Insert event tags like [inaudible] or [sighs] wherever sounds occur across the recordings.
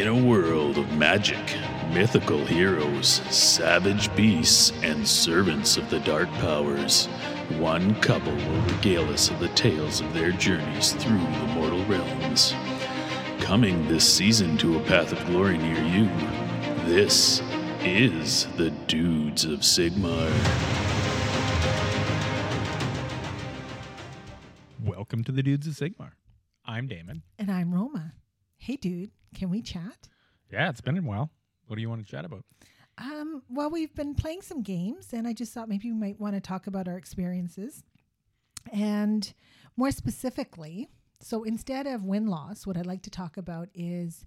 In a world of magic, mythical heroes, savage beasts, and servants of the dark powers, one couple will regale us of the tales of their journeys through the mortal realms. Coming this season to a path of glory near you, this is the Dudes of Sigmar. Welcome to the Dudes of Sigmar. I'm Damon. And I'm Roma. Hey, dude, can we chat? Yeah, it's been a while. What do you want to chat about? Um, well, we've been playing some games, and I just thought maybe we might want to talk about our experiences. And more specifically, so instead of win loss, what I'd like to talk about is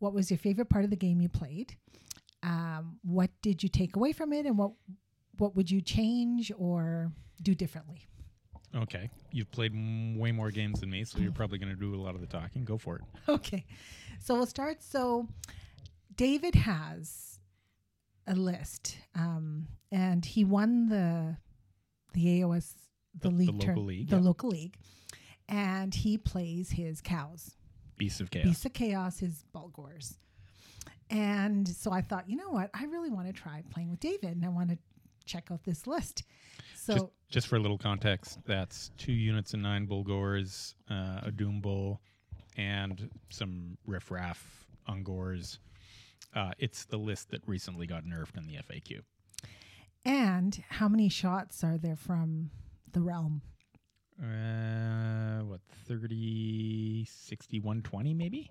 what was your favorite part of the game you played? Um, what did you take away from it, and what what would you change or do differently? Okay. You've played m- way more games than me, so you're probably going to do a lot of the talking. Go for it. [laughs] Okay. So we'll start. So David has a list, um, and he won the the AOS the, The- the league local turn- league, the yeah. local league, and he plays his cows, Beasts of Chaos. Beasts of Chaos, his Bullgors. And so I thought, you know what? I really want to try playing with David, and I want to check out this list. So just, just for a little context, that's two units and nine Bullgors, uh, a Doom Bull, and some riffraff Ungors. Uh, it's the list that recently got nerfed in the FAQ. and how many shots are there from the realm? Uh, what, 30, 60, 120 maybe?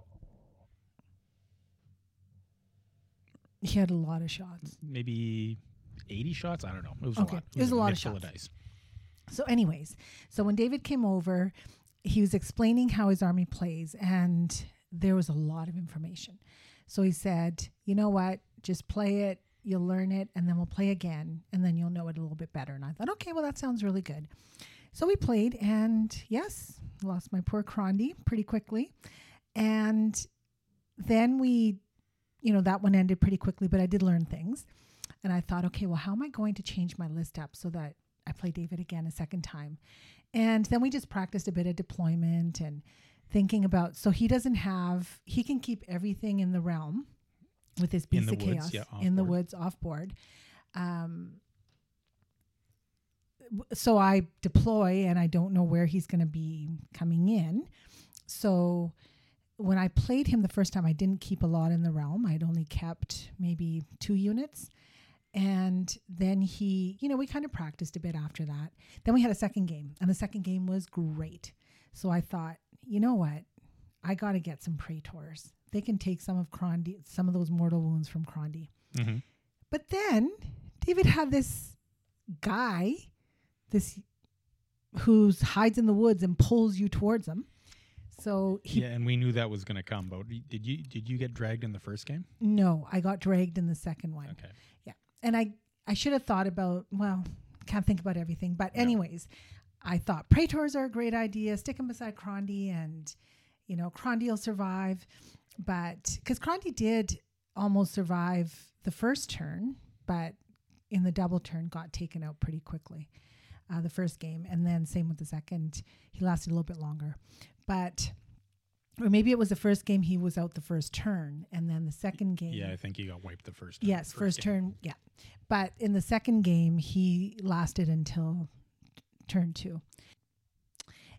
He had a lot of shots. Maybe 80 shots? I don't know. It was Okay. a lot. It was a lot of shots. dice. So, anyways, so when David came over, he was explaining how his army plays, and there was a lot of information. So he said, "You know what? Just play it. You'll learn it, and then we'll play again, and then you'll know it a little bit better." And I thought, "Okay, well, that sounds really good." So we played, and yes, lost my poor Crondy pretty quickly, and then we, you know, that one ended pretty quickly. But I did learn things, and I thought, okay, well, how am I going to change my list up so that I play David again a second time. And then we just practiced a bit of deployment and thinking about so he doesn't have he can keep everything in the realm with his In beast the of woods, chaos yeah, in the woods off board. Um so I deploy and I don't know where he's going to be coming in. So when I played him the first time, I didn't keep a lot in the realm. I'd only kept maybe two units. And then he, you know, we kind of practiced a bit after that. Then we had a second game, and the second game was great. So I thought, you know what? I got to get some Praetors. They can take some of Crondy, some of those mortal wounds from Crondy. Mhm. But then David had this guy, this who hides in the woods and pulls you towards him. So he yeah, and we knew that was going to come. But did you did you get dragged in the first game? no, I got dragged in the second one. Okay. And I I should have thought about well, can't think about everything, but No. anyways, I thought Praetors are a great idea. Stick them beside Crondy, and you know Crondy will survive. But because Crondy did almost survive the first turn, but in the double turn got taken out pretty quickly. Uh, the first game, and then same with the second. He lasted a little bit longer, but. Or maybe it was the first game he was out the first turn, and then the second game. Yeah, I think he got wiped the first. turn, Yes, first, game. turn. Yeah, but in the second game, he lasted until turn two.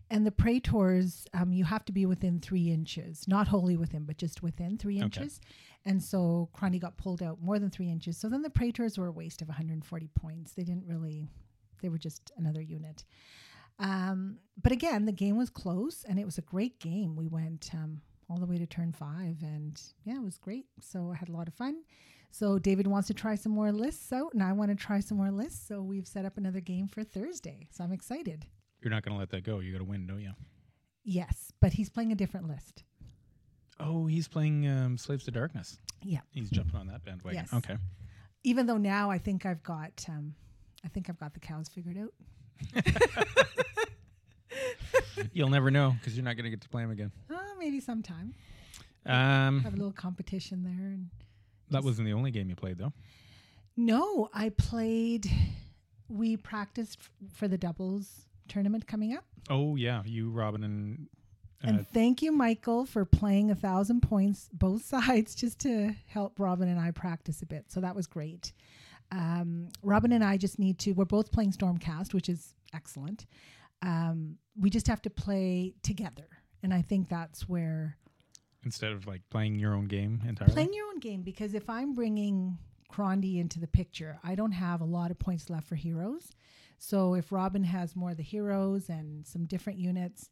And the Praetors, um, you have to be within three inches, not wholly within, but just within three Okay. inches. And so Cronny got pulled out more than three inches. So then the Praetors were a waste of 140 points. They didn't really, they were just another unit. Um, but again, the game was close and it was a great game. We went um, all the way to turn five, and yeah, it was great. So I had a lot of fun. So David wants to try some more lists out, and I want to try some more lists. So we've set up another game for Thursday. So I'm excited. You're not going to let that go. You got to win, don't you? Yes, but he's playing a different list. Oh, he's playing um, Slaves to Darkness. Yeah. He's jumping on that bandwagon. Yes. Okay. Even though now I think I've got, um, I think I've got the cows figured out. [laughs] [laughs] You'll never know because you're not going to get to play him again. Uh, maybe sometime Um, have a little competition there. And that wasn't the only game you played, though. no, I played. We practiced f- for the doubles tournament coming up. Oh yeah, you, Robin, and And Uh, thank you, Michael, for playing a thousand points both [laughs] sides just to help Robin and I practice a bit. So that was great. Um, Robin and I just need to, we're both playing Stormcast, which is excellent. Um, we just have to play together. And I think that's where instead of like playing your own game entirely. playing your own game, because if I'm bringing Crondy into the picture, I don't have a lot of points left for heroes. So if Robin has more of the heroes and some different units,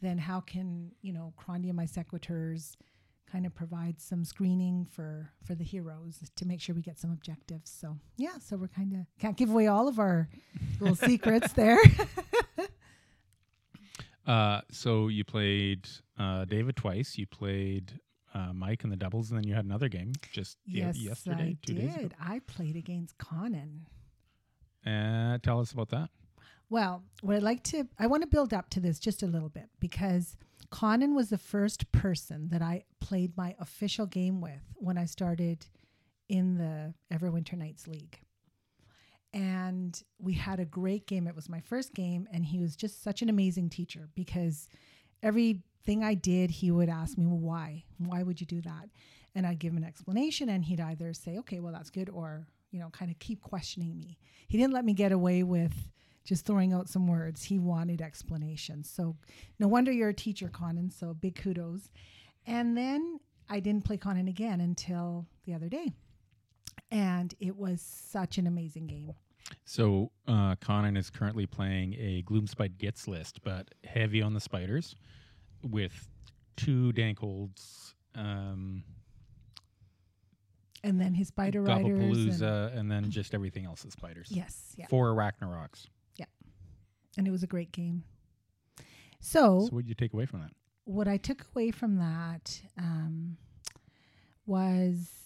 then how can you know Crondy and my sequitors kind of provide some screening for for the heroes to make sure we get some objectives. So yeah, so we're kind of can't give away all of our little [laughs] secrets there. [laughs] Uh, so you played uh, David twice. You played uh, Mike in the doubles, and then you had another game just ye- yes, yesterday, I two days ago. I played against Conan. Uh, tell us about that. Well, what I'd like to, I want to build up to this just a little bit because Conan was the first person that I played my official game with when I started in the Everwinter Nights League. And we had a great game. It was my first game, and he was just such an amazing teacher because everything I did, he would ask me, well, why? Why would you do that? And I'd give him an explanation, and he'd either say, okay, well, that's good, or, you know, kind of keep questioning me. He didn't let me get away with just throwing out some words. He wanted explanations. So no wonder you're a teacher, Conan. So big kudos. And then I didn't play Conan again until the other day. And it was such an amazing game. So uh, Conan is currently playing a Gloomspite Gitz list, but heavy on the spiders, with two Dankholds, um, And then his spider riders. And, and then just everything else is spiders. yes, yeah. Four yeah And it was a great game. So, So what did you take away from that? what I took away from that um, was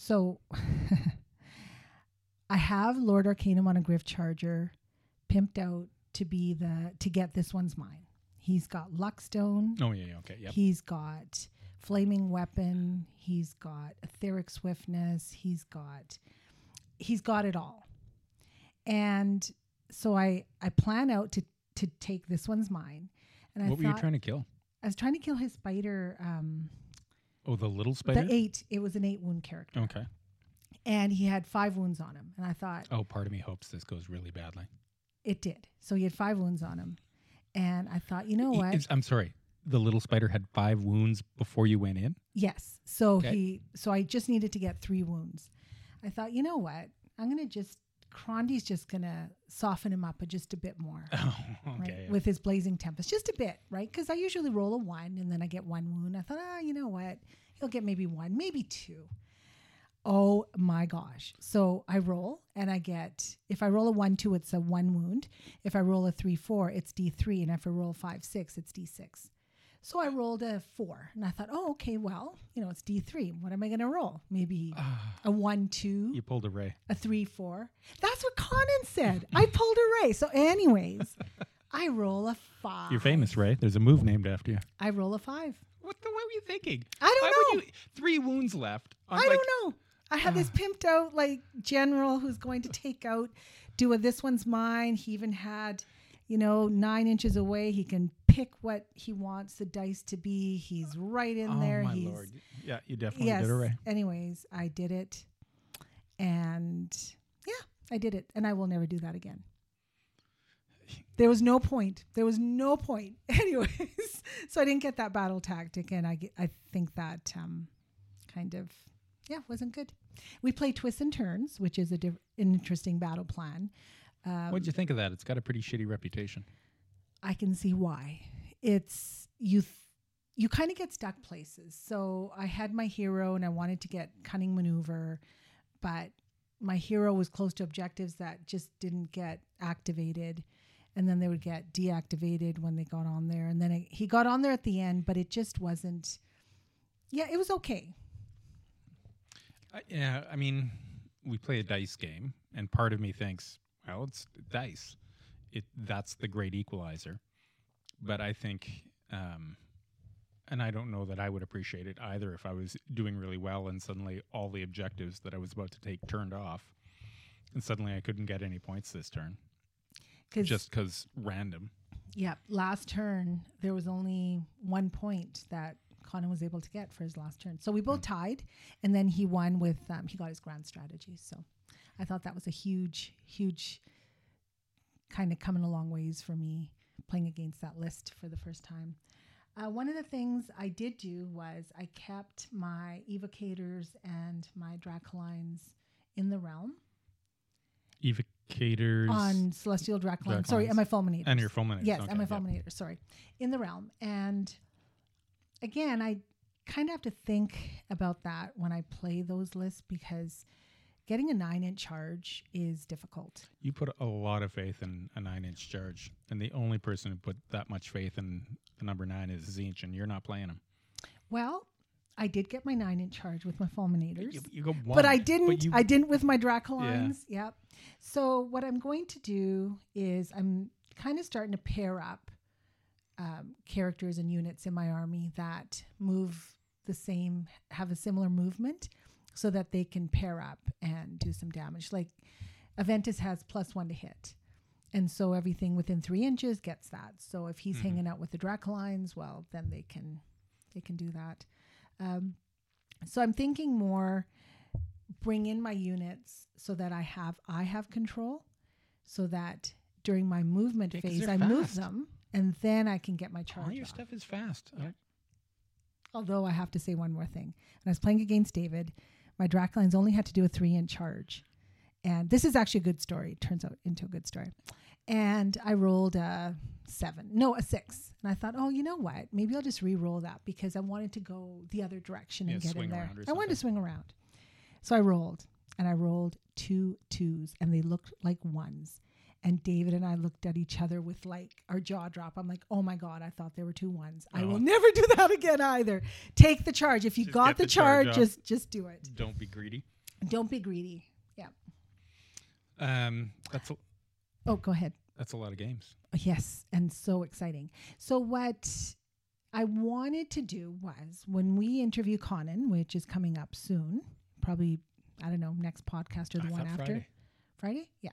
so [laughs] I have Lord Arcanum on a Gryph-Charger, pimped out to be the to get this one's mine. He's got Luckstone. Oh yeah, yeah okay, yeah. He's got Flaming Weapon. He's got Etheric Swiftness. He's got he's got it all. And so I I plan out to to take this one's mine. And what I were you trying to kill? I was trying to kill his spider. Um, Oh, the little spider. the eight. It was an eight wound character, Okay. and he had five wounds on him. And I thought Oh, part of me hopes this goes really badly. it did. So he had five wounds on him, and I thought, you know what? I'm sorry. The little spider had five wounds before you went in. Yes. So Okay. he so I just needed to get three wounds. I thought, you know what? I'm gonna just Crondy's just gonna soften him up just a bit more. [laughs] Oh, Right? okay. With his blazing tempest, just a bit, right? Because I usually roll a one and then I get one wound. I thought, ah, you know what? He'll get maybe one, maybe two. Oh my gosh. So I roll and I get, if I roll a one, two, it's a one wound. If I roll a three, four, it's D3. And if I roll five, six, it's D6. So I rolled a four and I thought, oh, okay, well, you know, it's D3. What am I going to roll? Maybe [sighs] a one, two, you pulled a ray. a three, four. That's what Conan said. I [laughs] pulled a Ray. So, anyways, I roll a five. You're famous, Ray. There's a move named after you. I roll a five. What the? What were you thinking? I don't Why know. Would you, three wounds left. I like- don't know. I have this [sighs] pimped out like general who's going to take out, do a this one's mine. He even had, you know, nine inches away. He can pick what he wants the dice to be. He's right in there. Oh there. my He's lord! Yeah, you definitely yes. did it ray. Anyways, I did it, and yeah, I did it, and I will never do that again. There was no point. There was no point. [laughs] Anyways, so I didn't get that battle tactic, and I I think that um, kind of yeah wasn't good. We play twists and turns, which is a diff- an interesting battle plan. Um, What'd you think of that? It's got a pretty shitty reputation. I can see why. It's you. Th- you kind of get stuck places. So I had my hero, and I wanted to get cunning maneuver, but my hero was close to objectives that just didn't get activated, and then they would get deactivated when they got on there, and then it, he got on there at the end, but it just wasn't. Yeah, it was okay. Yeah, I mean, we play a dice game, and part of me thinks, well, it's dice. It that's the great equalizer. But I think, um, and I don't know that I would appreciate it either if I was doing really well and suddenly all the objectives that I was about to take turned off, and suddenly I couldn't get any points this turn Because just because random. Yeah, Last turn, there was only one point that Conan was able to get for his last turn. So we both tied, and then he won with um, he got his grand strategy. So I thought that was a huge, huge kind of coming a long ways for me playing against that list for the first time. Uh, one of the things I did do was I kept my evocators and my Dracolines in the realm Evocators on Celestial Dracoline. Sorry, Dracolines. and my Fulminators. and your fulminators. Yes, okay, and my yeah. fulminator. Sorry, in the realm. And again, I kind of have to think about that when I play those lists because getting a nine inch charge is difficult. You put a lot of faith in a nine inch charge, and the only person who put that much faith in the number nine is Tzeentch, and you're not playing him. Well, I did get my nine inch charge with my fulminators. You, you go one, but I didn't. you- I didn't with my Dracolines. Yep. So what I'm going to do is I'm kind of starting to pair up um, characters and units in my army that move the same, have a similar movement, so that they can pair up and do some damage. Like Aventis has plus one to hit. And so everything within three inches gets that. So if he's Mhm. hanging out with the Dracolines, well, then they can they can do that. Um, so I'm thinking more bring in my units so that I have I have control, so that during my movement Yeah, phase I move them, and then I can get my charge. All your off. stuff is fast. Yeah. Although I have to say one more thing. When I was playing against David, my Dracolines only had to do a three inch charge. And this is actually a good story. It turns out into a good story. And I rolled a seven, no, a six. And I thought, oh, you know what? Maybe I'll just re roll that because I wanted to go the other direction and Yeah, get in there. I wanted to swing around. So I rolled and I rolled two twos and they looked like ones. And David and I looked at each other with like our jaw drop. I'm like, oh my God, I thought there were two ones. I Oh. will never do that again either. Take the charge. If you Just got the, the charge charge, just just do it. Don't be greedy. Don't be greedy. Yeah. Um, that's a, Oh, go ahead. that's a lot of games. Yes, and so exciting. So what I wanted to do was when we interview Conan, which is coming up soon, probably I don't know, next podcast or the I one after. Friday. Friday? Yeah.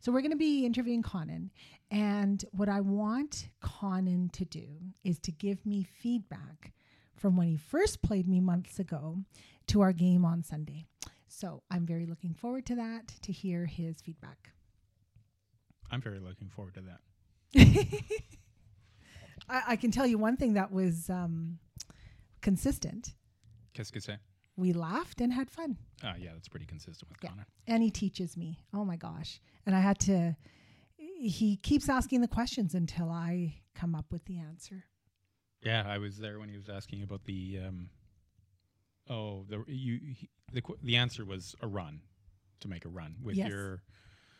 So we're going to be interviewing Conan. And what I want Conan to do is to give me feedback from when he first played me months ago to our game on Sunday. So I'm very looking forward to that, to hear his feedback. I'm very looking forward to that. [laughs] I, I can tell you one thing that was um, consistent. Qu'est-ce que c'est? We laughed and had fun. Ah, yeah, that's pretty consistent with Yeah. Connor. and he teaches me. Oh my gosh. And I had to, he keeps asking the questions until I come up with the answer. Yeah, I was there when he was asking about the. Um, oh, the you he, the the answer was a run, to make a run with Yes. your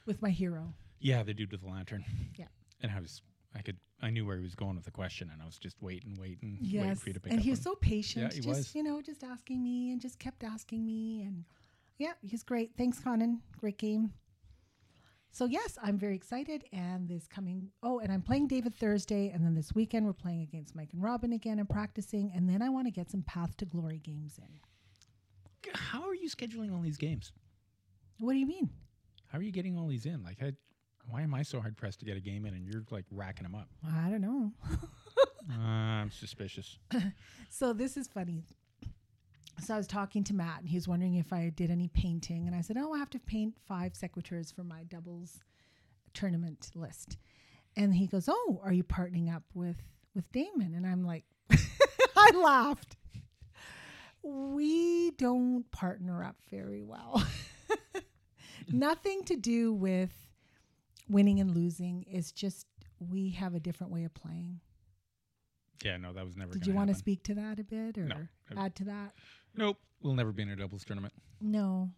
With my hero. yeah the dude with the lantern. Yeah. and I was I could I knew where he was going with the question, and I was just waiting, waiting, waiting for you to pick And up. he was so patient. Yeah, he just, was. you know, just asking me and just kept asking me. And yeah, he's great. Thanks, Conan. Great game. So yes, I'm very excited. And this coming, oh, and I'm playing David Thursday. And then this weekend we're playing against Mike and Robin again and practicing. And then I want to get some Path to Glory games in. How are you scheduling all these games? What do you mean? How are you getting all these in? Like, I, why am I so hard pressed to get a game in, and you're like racking them up? I don't know. [laughs] uh, I'm suspicious. So this is funny. So I was talking to Matt, and he was wondering if I did any painting, and I said, "Oh, I have to paint five sequitors for my doubles tournament list." And he goes, "Oh, are you partnering up with with Damon?" And I'm like, [laughs] I laughed. We don't partner up very well. [laughs] Nothing to do with winning and losing. It's just we have a different way of playing. Yeah, no, that was never. Did you want to speak to that a bit or No. add to that? Nope, we'll never be in a doubles tournament. No.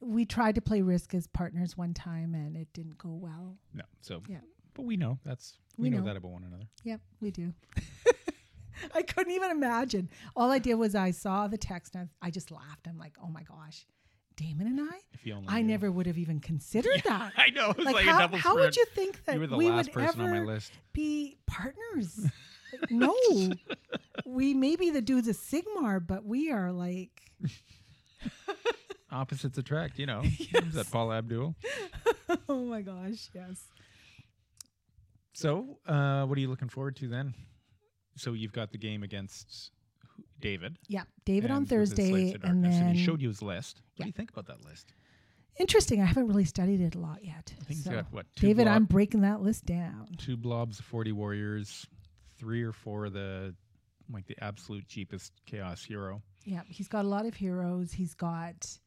We tried to play Risk as partners one time and it didn't go well. No, so Yeah. but we know that's we, We know. know. that about one another. Yep, we do. [laughs] I couldn't even imagine. All I did was I saw the text and I, I just laughed. I'm like, oh my gosh, Damon and I? If you only I knew. never would have even considered that. [laughs] I know. It was Like, like, how, how would you think that You were the we last would person on my ever list. be partners? Like, [laughs] no, [laughs] we may be the dudes of Sigmar, but we are like, Opposites attract. You know, Is that Paula Abdul? oh my gosh, yes. So, uh, what are you looking forward to then? So you've got the game against David. Yeah, David on and with his Slates Thursday, and then he showed you his list. What Yeah. do you think about that list? interesting. I haven't really studied it a lot yet. I think so. got what? Two David, blob- I'm breaking that list down. two blobs, forty warriors, three or four of the like the absolute cheapest chaos hero, Yeah, he's got a lot of heroes. He's got,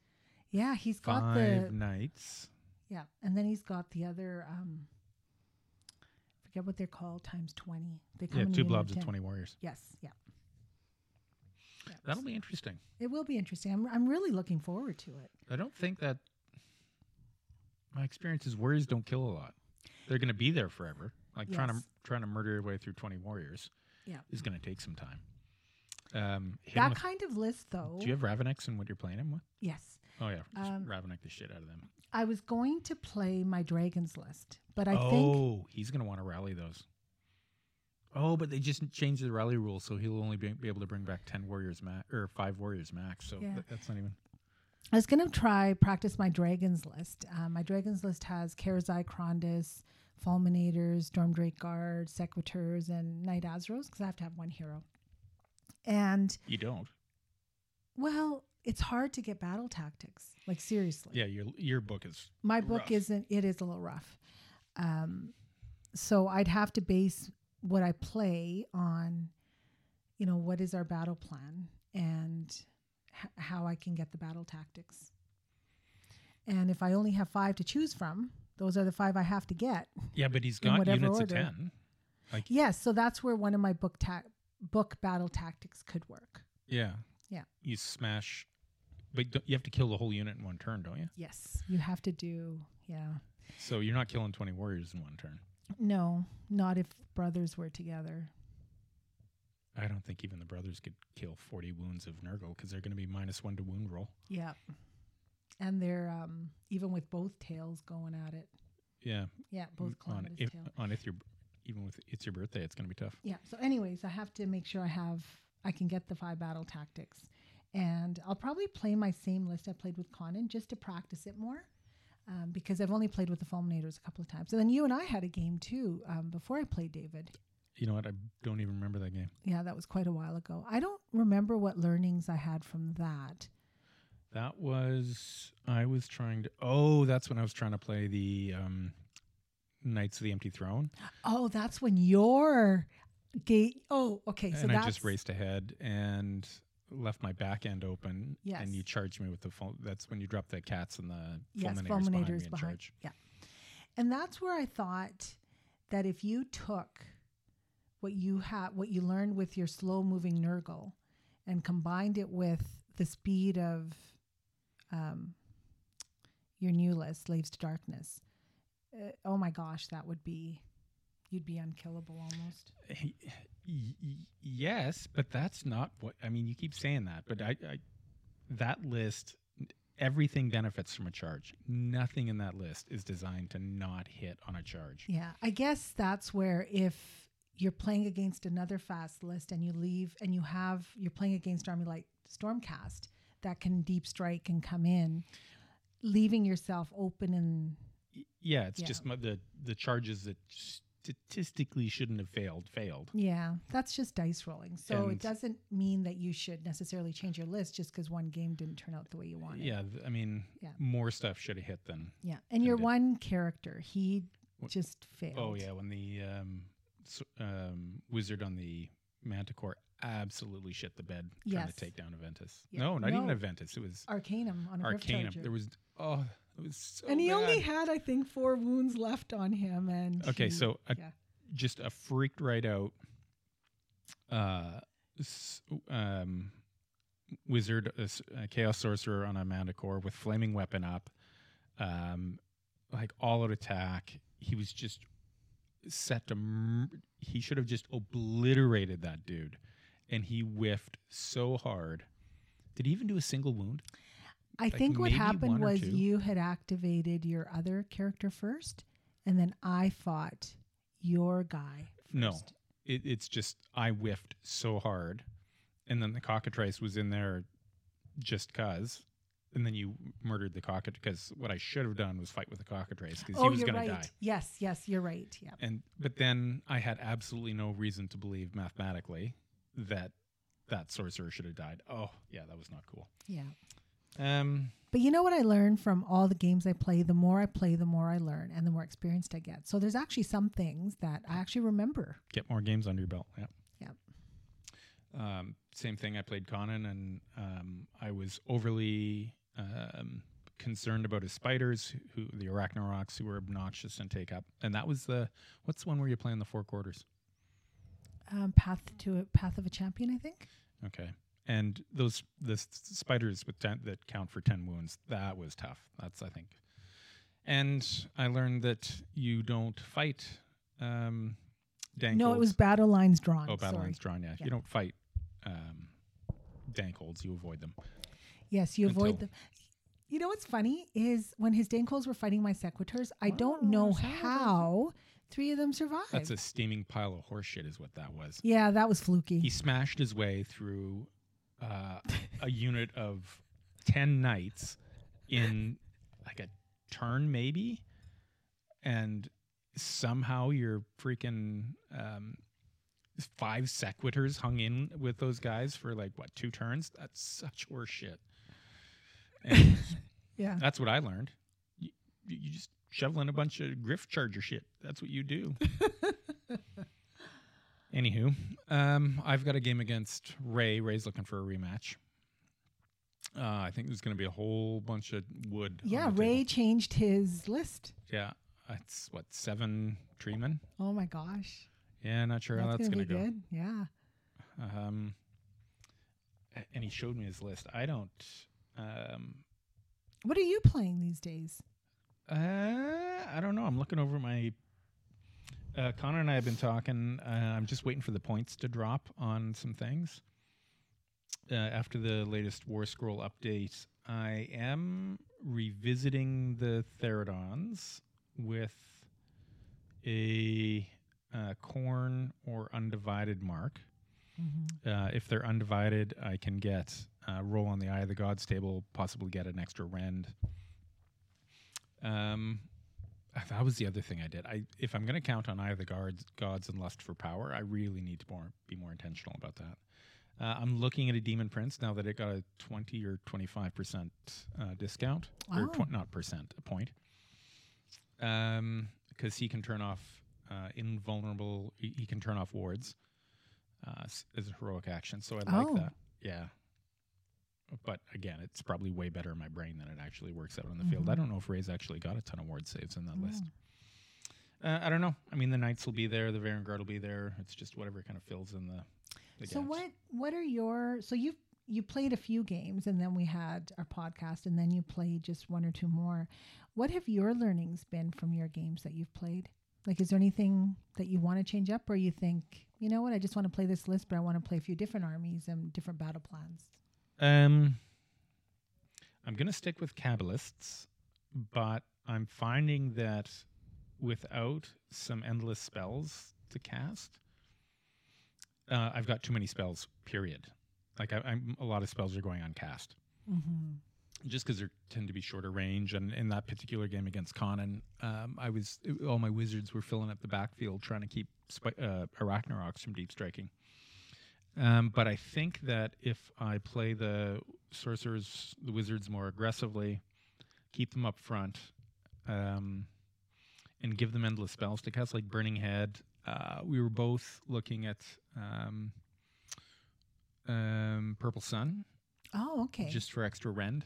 yeah, he's got five the knights. yeah, and then he's got the other. um forget what they're called. Times twenty. They come Yeah, two blobs of twenty warriors. Yes, yeah. That'll be interesting. It will be interesting. I'm I'm really looking forward to it. I don't think that my experience is warriors don't kill a lot. They're going to be there forever. Like trying to trying to murder your way through twenty warriors Yeah. is going to take some time. Um, That kind of list, though. do you have Ravenak's and what you're playing him with? yes. Oh yeah, just Um, Ravenak's the shit out of them. I was going to play my dragons list, but I think oh, he's going to want to rally those. Oh, but they just changed the rally rule, so he'll only be, be able to bring back ten warriors max or five warriors max. So Yeah. th- that's not even. I was going to try practice my dragons list. Um, my dragons list has Karazai, Krondys, Fulminators, Stormdrake Guard, Sequitors, and Knight-Azyros because I have to have one hero. And You don't. well, it's hard to get battle tactics. Like seriously, Yeah, your your book is my book isn't. It is a little rough. Um, so I'd have to base what I play on, you know, what is our battle plan and h- how I can get the battle tactics. And if I only have five to choose from, those are the five I have to get. yeah, but he's got units order. of ten. Like Yes, so that's where one of my book ta- book battle tactics could work. Yeah. Yeah. You smash, but you have to kill the whole unit in one turn, don't you? Yes, you have to do. Yeah, So you're not killing 20 warriors in one turn. No, not if brothers were together. I don't think even the brothers could kill 40 wounds of Nurgle because they're going to be minus one to wound roll. Yeah. And they're um even with both tails going at it. Yeah. Yeah, both on if, tail. on if your even with it's your birthday, it's going to be tough. Yeah. So anyways, I have to make sure I have I can get the five battle tactics. And I'll probably play my same list I played with Conan just to practice it more. Um, because I've only played with the Fulminators a couple of times. And then you and I had a game too um, before I played David. You know what? I don't even remember that game. Yeah, that was quite a while ago. I don't remember what learnings I had from that. That was I was trying to. Oh, that's when I was trying to play the um, Knights of the Empty Throne, Oh, that's when your gate. Oh, okay. So and I just raced ahead and left my back end open. Yes. And you charged me with the full. That's when you dropped the cats and the yes, fulminators, behind me fulminators in behind. charge. Yeah, and that's where I thought that if you took what you had, what you learned with your slow moving Nurgle, and combined it with the speed of um, your new list, Slaves to Darkness. Uh, oh my gosh, that would be you'd be unkillable almost. Y- yes, but that's not what I mean. You keep saying that, but I, I that list, everything benefits from a charge. Nothing in that list is designed to not hit on a charge. Yeah, I guess that's where if you're playing against another fast list and you leave and you have you're playing against Army Light Stormcast that can deep strike and come in, leaving yourself open and Yeah, it's Yeah. just the the charges that statistically shouldn't have failed failed. yeah, that's just dice rolling. So And- it doesn't mean that you should necessarily change your list just because one game didn't turn out the way you wanted. Yeah, th- I mean, Yeah. more stuff should have hit than. yeah. And your did. one character, he What- just failed. Oh yeah, when the um, um, wizard on the Manticore absolutely shit the bed trying to take down Aventis. Yeah. No, not even No. Aventis. It was Arcanum on a Arcanum. There was oh, it was so and he only had, I think, four wounds left on him. And Okay, he- so a- yeah. just a freaked right out uh um wizard a, s- a chaos sorcerer on a manticore with flaming weapon up um like all out attack he was just set to he should have just obliterated that dude and he whiffed so hard did he even do a single wound I Like think what happened was you had activated your other character first, and then I fought your guy first. No. it, it's just I whiffed so hard, and then the cockatrice was in there just cause, and then you murdered the cockatrice. Because what I should have done was fight with the cockatrice because oh, he was going right. to die. Yes, yes, you're right. Yeah. And but then I had absolutely no reason to believe mathematically that that sorcerer should have died. Oh, yeah, that was not cool. Yeah. Um, But you know what I learned from all the games I play? The more I play, the more I learn and the more experienced I get. So there's actually some things that I actually remember. get more games under your belt. Yeah. Yep. Um, same thing. I played Conan, and um, I was overly um, concerned about his spiders, who the Arachnaroks, who were obnoxious and take up. And that was the what's the one where you play in the four quarters? Um, path to a path of a champion, I think. Okay. And those the spiders with ten, that count for ten wounds. That was tough. That's I think. And I learned that you don't fight. Um, No, it was battle lines drawn. Oh, battle Sorry. lines drawn. Yeah. Yeah. you don't fight um, Dankholds. You avoid them. Yes, you avoid them. You know what's funny is when his Dankos were fighting my Sequitors, I don't know Oh, how three of them survived. That's a steaming pile of horseshit, is what that was. yeah, that was fluky. He smashed his way through uh, a unit of 10 knights in like a turn, maybe. And somehow your freaking um, five sequitors hung in with those guys for like, what, two turns? That's such horseshit. And [laughs] yeah. that's what I learned. You, you just shovel in a bunch of gryph-charger shit. That's what you do. [laughs] Anywho, um, I've got a game against Ray. Ray's looking for a rematch. Uh, I think there's going to be a whole bunch of wood. Yeah, Ray table. changed his list. Yeah, it's what seven treemen. Oh my gosh. Yeah, not sure how that's that's gonna going to go. good. Yeah. Um, and he showed me his list. I don't. Um, What are you playing these days? Uh, I don't know. I'm looking over my. Uh, Connor and I have been talking. Uh, I'm just waiting for the points to drop on some things. Uh, after the latest War Scroll update, I am revisiting the Theridons with a uh, Khorne or undivided mark. Mm-hmm. Uh, if they're undivided, I can get uh, roll on the Eye of the Gods table, possibly get an extra rend. Um, that was the other thing I did. I if I'm going to count on Eye of the Gods, Gods and Lust for Power, I really need to more be more intentional about that. Uh, I'm looking at a Demon Prince now that it got a 20 or 25 percent uh, discount, or tw- not percent, a point. Um, because he can turn off uh, invulnerable. He, he can turn off wards uh, as a heroic action. So I like Oh. that. Yeah. But again, it's probably way better in my brain than it actually works out on the field. I don't know if Ray's actually got a ton of ward saves in that list. Uh, I don't know. I mean, the Knights will be there, the Varanguard will be there. It's just whatever kind of fills in the. the So gaps. what what are your so you you played a few games and then we had our podcast and then you played just one or two more. What have your learnings been from your games that you've played? Like is there anything that you want to change up or you think, you know what, I just want to play this list but I want to play a few different armies and different battle plans? Um, I'm going to stick with Cabalists, but I'm finding that without some endless spells to cast, uh, I've got too many spells, period. Like, I, I'm, a lot of spells are going uncast Mhm. just because they tend to be shorter range. And in that particular game against Conan, um, I was all my wizards were filling up the backfield trying to keep spi- uh, Arachnaroks from deep striking. Um, but I think that if I play the sorcerers, the wizards more aggressively, keep them up front, um, and give them endless spells to cast, like Burning Head. Uh, we were both looking at um, um, Purple Sun Oh, okay. just for extra rend.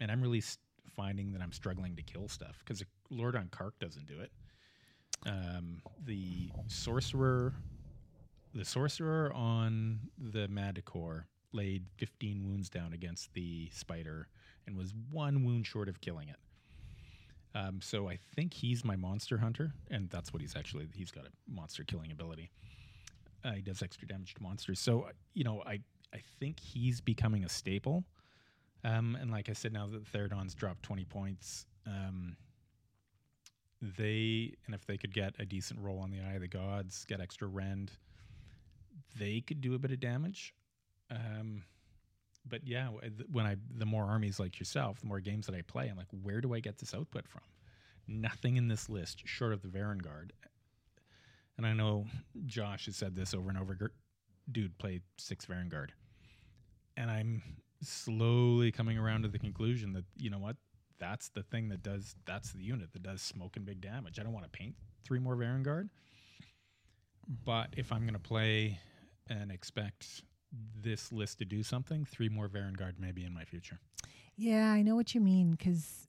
And I'm really s- finding that I'm struggling to kill stuff because Lord on Kark doesn't do it. Um, the sorcerer, the sorcerer on the Manticore laid 15 wounds down against the spider and was one wound short of killing it. Um, so I think he's my monster hunter, and that's what he's actually. He's got a monster killing ability. Uh, he does extra damage to monsters. So you know, I I think he's becoming a staple. Um, and like I said, now that the Therodons dropped 20 points, um, they, and if they could get a decent roll on the Eye of the Gods, get extra rend, they could do a bit of damage. Um, but yeah, when I the more armies like yourself, the more games that I play, I'm like, where do I get this output from? Nothing in this list short of the Varanguard. And I know Josh has said this over and over. Dude, play six Varanguard, and I'm slowly coming around to the conclusion that you know what, that's the thing that does. That's the unit that does smoke and big damage. I don't want to paint three more Varanguard, but if I'm going to play and expect this list to do something, three more Varanguard maybe in my future. Yeah, I know what you mean because,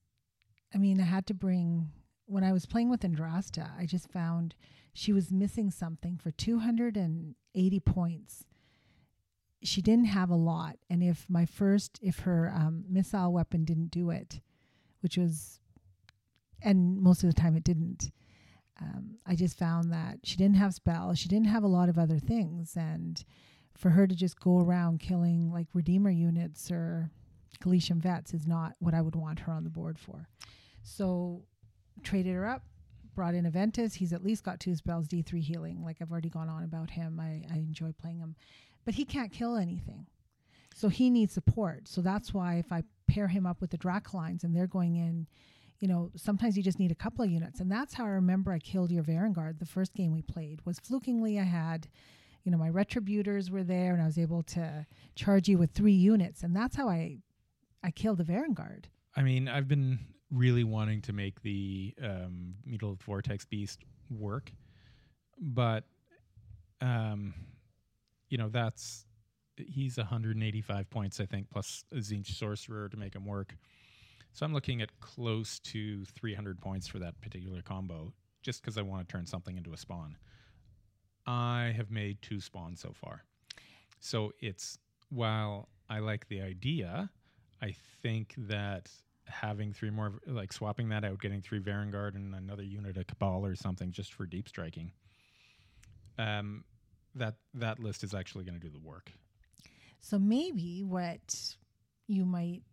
I mean, I had to bring when I was playing with Yndrasta. I just found she was missing something for 280 points. She didn't have a lot, and if my first, if her um, missile weapon didn't do it, which was, and most of the time it didn't. Um, I just found that she didn't have spells. She didn't have a lot of other things, and for her to just go around killing like Redeemer units or Galletian vets is not what I would want her on the board for. So traded her up, brought in Aventis. He's at least got two spells, D3 healing. Like I've already gone on about him. I, I enjoy playing him. But he can't kill anything. So he needs support. So that's why if I pair him up with the Dracolines and they're going in, you know, sometimes you just need a couple of units. And that's how I remember I killed your Varanguard the first game we played was flukingly I had you know, my retributors were there and I was able to charge you with three units. And that's how I I killed the Varanguard. I mean, I've been really wanting to make the um, Vortex Beast work, but um, you know that's he's 185 points, I think, plus a Tzeentch Sorcerer to make him work. So I'm looking at close to 300 points for that particular combo, just because I want to turn something into a spawn. I have made two spawns so far, so it's while I like the idea. I think that having three more, like swapping that out, getting three Varanguard and another unit of Cabal or something just for deep striking, um, that that list is actually going to do the work. So maybe what you might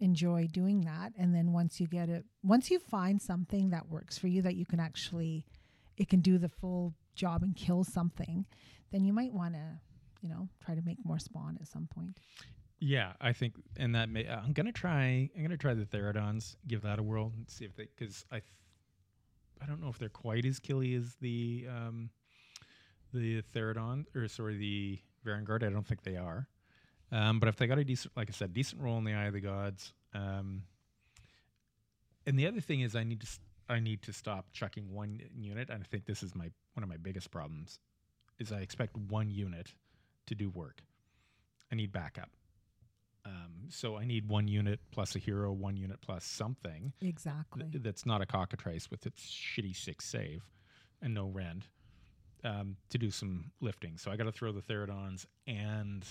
enjoy doing that and then once you get it once you find something that works for you that you can actually it can do the full job and kill something, then you might want to, you know, try to make more spawn at some point. Yeah, I think, and that may. I'm gonna try. I'm gonna try the Therodons. Give that a whirl and see if they. Because I, th- I don't know if they're quite as killy as the um, the Therodon or sorry the Varanguard. I don't think they are. Um, but if they got a decent, like I said, decent role in the Eye of the Gods. Um, and the other thing is, I need to. I need to stop chucking one unit. And I think this is my one of my biggest problems. Is I expect one unit to do work. I need backup. Um, so I need one unit plus a hero, one unit plus something Exactly. th- that's not a cockatrice with its shitty six save and no rend um, to do some lifting. So I got to throw the Therodons and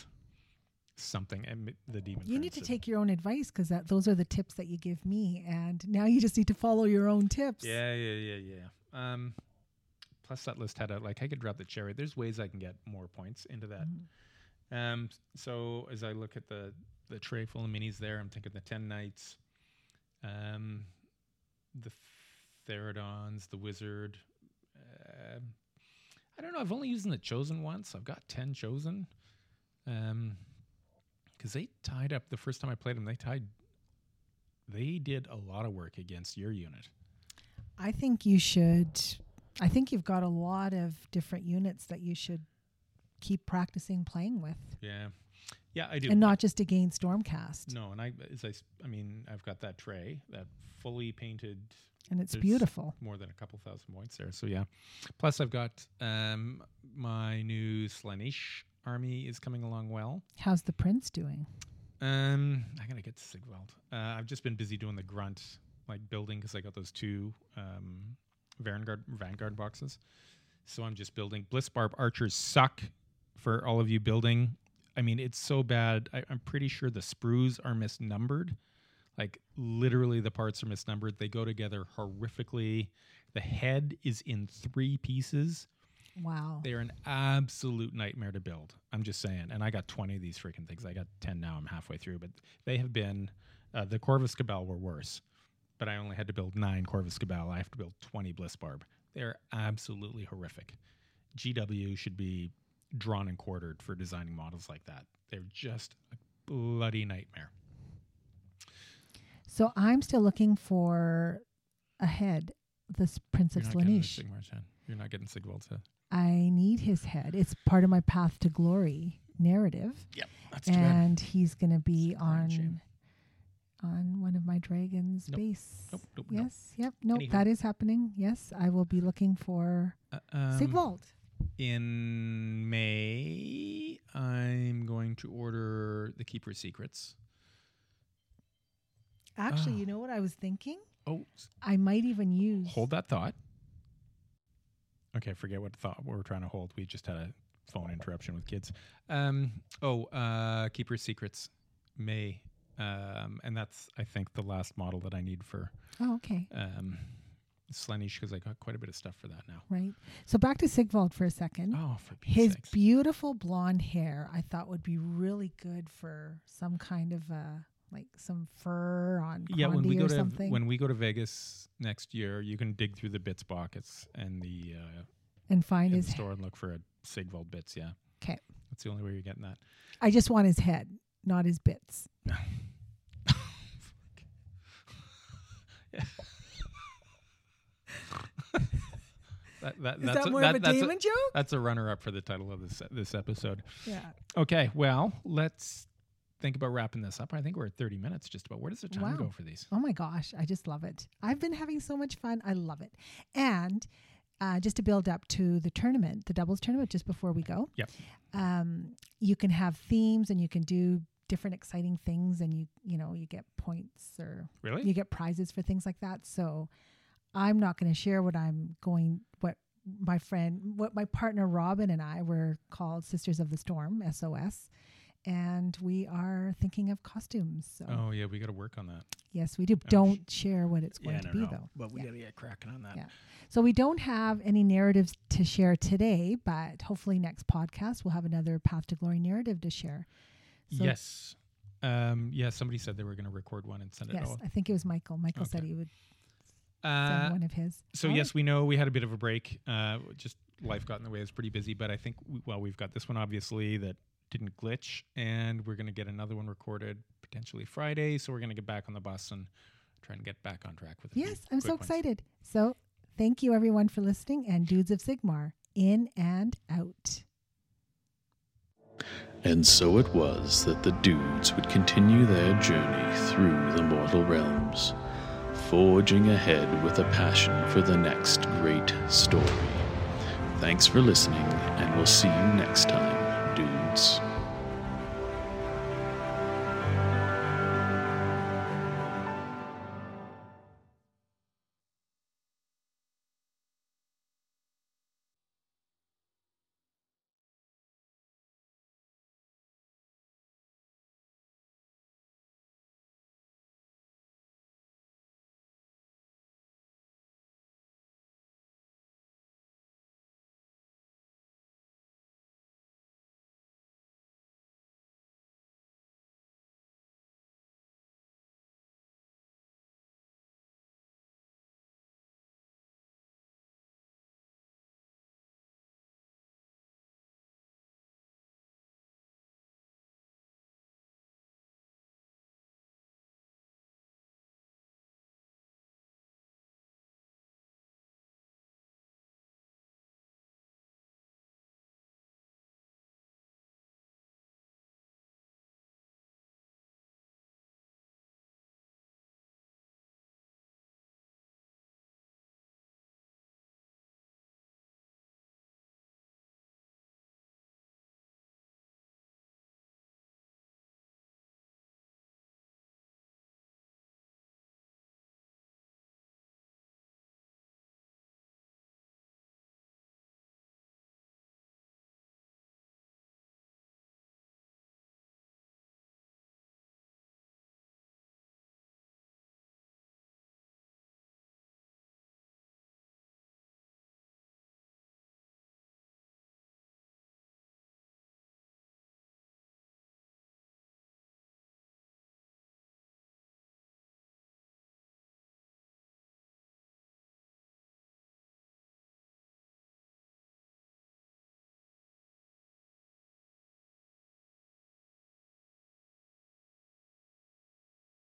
something and the demon. you need to take your own advice because that those are the tips that you give me, and now you just need to follow your own tips. Yeah, yeah, yeah, yeah. Um, plus that list had a like I could drop the cherry. There's ways I can get more points into that. Mhm. Um, so as I look at the the tray full of minis there, I'm thinking the ten knights, um, the Therodons, the wizard. Um I don't know. I've only used the chosen once. I've got ten chosen. Um, because they tied up the first time I played them. They tied. They did a lot of work against your unit. I think you should. I think you've got a lot of different units that you should keep practicing playing with, Yeah, yeah, I do. and not just against Stormcast. no, and I as I, I mean, I've got that tray, that fully painted And it's beautiful. more than a couple thousand points there. So yeah. Plus I've got um my new Slaanesh army is coming along well. How's the prince doing? Um I gotta get to Sigvald. Uh, I've just been busy doing the grunt like building because I got those two um Vanguard Vanguard boxes. So I'm just building. Blissbarb archers suck for all of you building. I mean, it's so bad. I, I'm pretty sure the sprues are misnumbered. Like literally, the parts are misnumbered. They go together horrifically. The head is in three pieces. Wow. They're an absolute nightmare to build. I'm just saying. And I got 20 of these freaking things. I got 10 now. I'm halfway through, but they have been. Uh, the Corvus Cabal were worse, but I only had to build nine Corvus Cabal. I have to build 20 Bliss Barb. They're absolutely horrific. GW should be drawn and quartered for designing models like that. They're just a bloody nightmare. So I'm still looking for a head, this Prince You're of not getting the Slaanesh. Sigmar's head. You're not getting Sigvald's head. I need his head. It's part of my path to glory narrative, Yep, that's and he's going to be It's a crying on shame. on one of my dragons Nope. base. Nope, nope, nope. yes, yep, nope, Anywho. that is happening. Yes, I will be looking for Uh, um, Sigvald. In May, I'm going to order the Keeper's Secrets. Actually, oh. you know what I was thinking? Oh, I might even use. hold that thought. Okay, forget what thought we were trying to hold. We just had a phone interruption with kids. Um, oh, uh, Keeper's Secrets, May. Um, and that's, I think, the last model that I need for Oh, okay, um, Slaanesh because I got quite a bit of stuff for that now. right. So back to Sigvald for a second. Oh, for His sakes. beautiful blonde hair, I thought would be really good for some kind of uh like some fur on yeah when we go to something, when we go to vegas next year you can dig through the bits pockets and the uh and find in his. the store and look for a sigvald bits yeah okay that's the only way you're getting that I just want his head, not his bits. [laughs] [laughs] that, that, Is that's that a, more that- of a that's Damon joke? that's a runner-up for the title of this this episode Yeah. okay well let's think about wrapping this up i think we're at 30 minutes just about where does the time Wow. go for these Oh my gosh, I just love it. I've been having so much fun. I love it. And uh, just to build up to the tournament, the doubles tournament, just before we go, Yep. um, you can have themes and you can do different exciting things, and you you know you get points or really you get prizes for things like that. So I'm not going to share what I'm going what my friend what my partner Robin and I were called Sisters of the Storm SOS and we are thinking of costumes. So oh yeah we got to work on that yes, we do. sh- Don't share what it's going yeah to no, be no. though. but we Yeah. got to get cracking on that Yeah. So we don't have any narratives to share today, but hopefully next podcast we'll have another Path to Glory narrative to share. So- yes um yeah somebody said they were going to record one and send it Yes, I think it was Michael. Michael said he would send uh one of his. So All yes, right. we know we had a bit of a break. Uh, just life got in the way. It was pretty busy, but I think we, well, we've got this one obviously that didn't glitch, and we're going to get another one recorded potentially Friday. So we're going to get back on the bus and try and get back on track with. a few Yes, I'm so ones. excited. So thank you everyone for listening and Dudes of Sigmar in and out. And so it was that the dudes would continue their journey through the mortal realms, forging ahead with a passion for the next great story. Thanks for listening, and we'll see you next time, dudes.